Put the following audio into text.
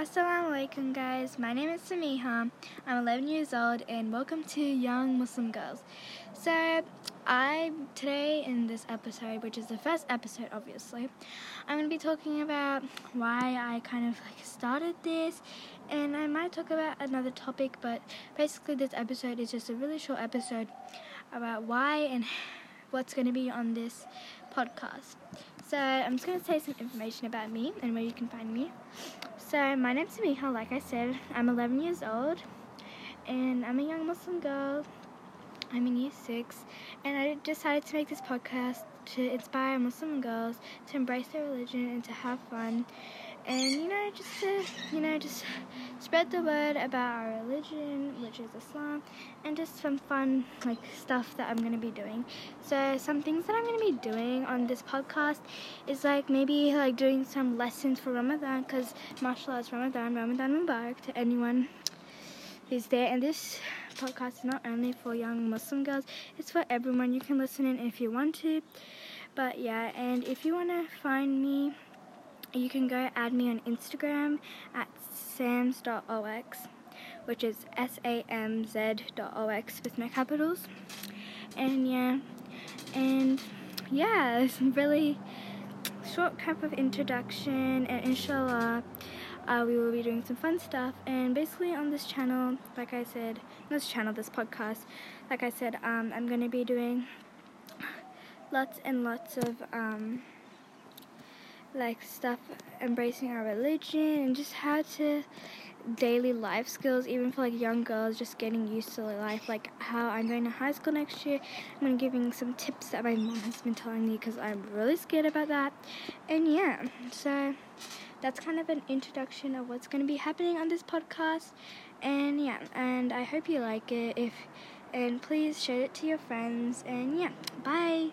Assalamu alaikum guys, my name is Samiha, I'm 11 years old and welcome to Young Muslim Girls. So, I, today in this episode, which is the first episode obviously, I'm going to be talking about why I kind of like started this and I might talk about another topic but basically this episode is just a really short episode about why and what's going to be on this podcast. So, I'm just going to say some information about me and where you can find me. So, my name's Samiha, like I said. I'm 11 years old, and I'm a young Muslim girl. I'm in year six, and I decided to make this podcast to inspire Muslim girls to embrace their religion and to have fun and you know just to you know just spread the word about our religion which is islam and just some fun like stuff that i'm going to be doing. So some things that i'm going to be doing on this podcast is like maybe like doing some lessons for ramadan because mashallah is ramadan ramadan mubarak to anyone who's there. And this podcast is not only for young muslim girls it's for everyone. You can listen in if you want to. But yeah and if you want to find me you can go add me on Instagram at samz.ox, which is S A M Z.ox with no capitals. And yeah, and yeah, it's really short kind of introduction, and inshallah. Uh, we will be doing some fun stuff and basically on this channel like i said this channel this podcast like i said um, i'm going to be doing lots and lots of um, like stuff embracing our religion and just how to daily life skills even for like young girls just getting used to life. Like how i'm going to high school next year i'm going to giving some tips that my mom has been telling me because i'm really scared about that. And yeah so that's kind of an introduction of what's going to be happening on this podcast. And yeah and i hope you like it if and please share it to your friends. And yeah bye